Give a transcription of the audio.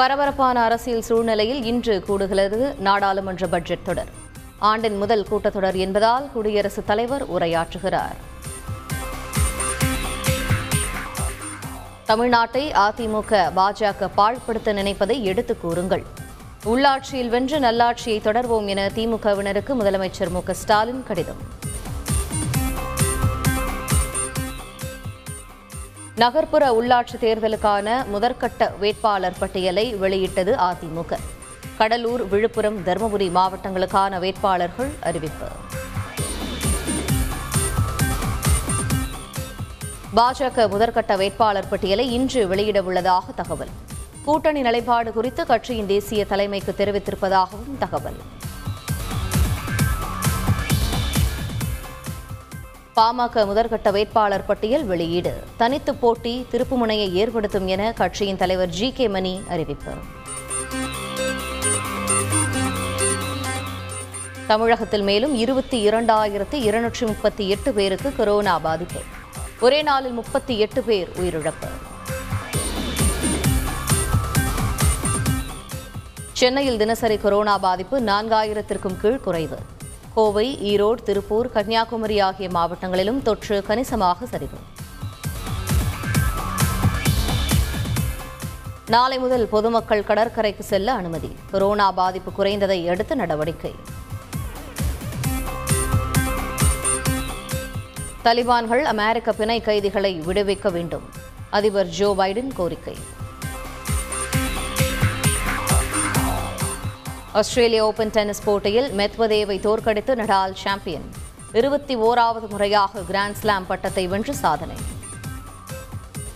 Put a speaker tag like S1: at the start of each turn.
S1: பரபரப்பான அரசியல் சூழ்நிலையில் இன்று கூடுகிறது நாடாளுமன்ற பட்ஜெட் தொடர். ஆண்டின் முதல் கூட்டத்தொடர் என்பதால் குடியரசுத் தலைவர் உரையாற்றுகிறார். தமிழ்நாட்டை அதிமுக பாஜக பாழ்படுத்த நினைப்பதை எடுத்துக் கூறுங்கள். உள்ளாட்சியில் வென்று நல்லாட்சியை தொடர்வோம் என திமுகவினருக்கு முதலமைச்சர் மு க ஸ்டாலின் கடிதம். நகர்ப்புற உள்ளாட்சி தேர்தலுக்கான முதற்கட்ட வேட்பாளர் பட்டியலை வெளியிட்டது அதிமுக. கடலூர் விழுப்புரம் தருமபுரி மாவட்டங்களுக்கான வேட்பாளர்கள் அறிவிப்பு. பாஜக முதற்கட்ட வேட்பாளர் பட்டியலை இன்று வெளியிட உள்ளதாக தகவல். கூட்டணி நிலைப்பாடு குறித்து கட்சியின் தேசிய தலைமைக்கு தெரிவித்திருப்பதாகவும் தகவல். பாமக முதற்கட்ட வேட்பாளர் பட்டியல் வெளியீடு. தனித்து போட்டி திருப்புமுனையை ஏற்படுத்தும் என கட்சியின் தலைவர் ஜி கே மணி அறிவிப்பு. தமிழகத்தில் மேலும் இருபத்தி இரண்டாயிரத்து இருநூற்றி முப்பத்தி எட்டு பேருக்கு கொரோனா பாதிப்பு. ஒரே நாளில் முப்பத்தி எட்டு பேர் உயிரிழப்பு. சென்னையில் தினசரி கொரோனா பாதிப்பு நான்காயிரத்திற்கும் கீழ் குறைவு. கோவை ஈரோடு திருப்பூர் கன்னியாகுமரி ஆகிய மாவட்டங்களிலும் தொற்று கணிசமாக சரிவு. நாளை முதல் பொதுமக்கள் கடற்கரைக்கு செல்ல அனுமதி. கொரோனா பாதிப்பு குறைந்ததை அடுத்து நடவடிக்கை. தலிபான்கள் அமெரிக்க பிணை கைதிகளை விடுவிக்க வேண்டும். அதிபர் ஜோ பைடன் கோரிக்கை. ஆஸ்திரேலிய ஓபன் டென்னிஸ் போட்டியில் மெத்வதேவை தோற்கடித்து நடால் சாம்பியன். இருபத்தி ஓராவது முறையாக கிராண்ட் ஸ்லாம் பட்டத்தை வென்று சாதனை.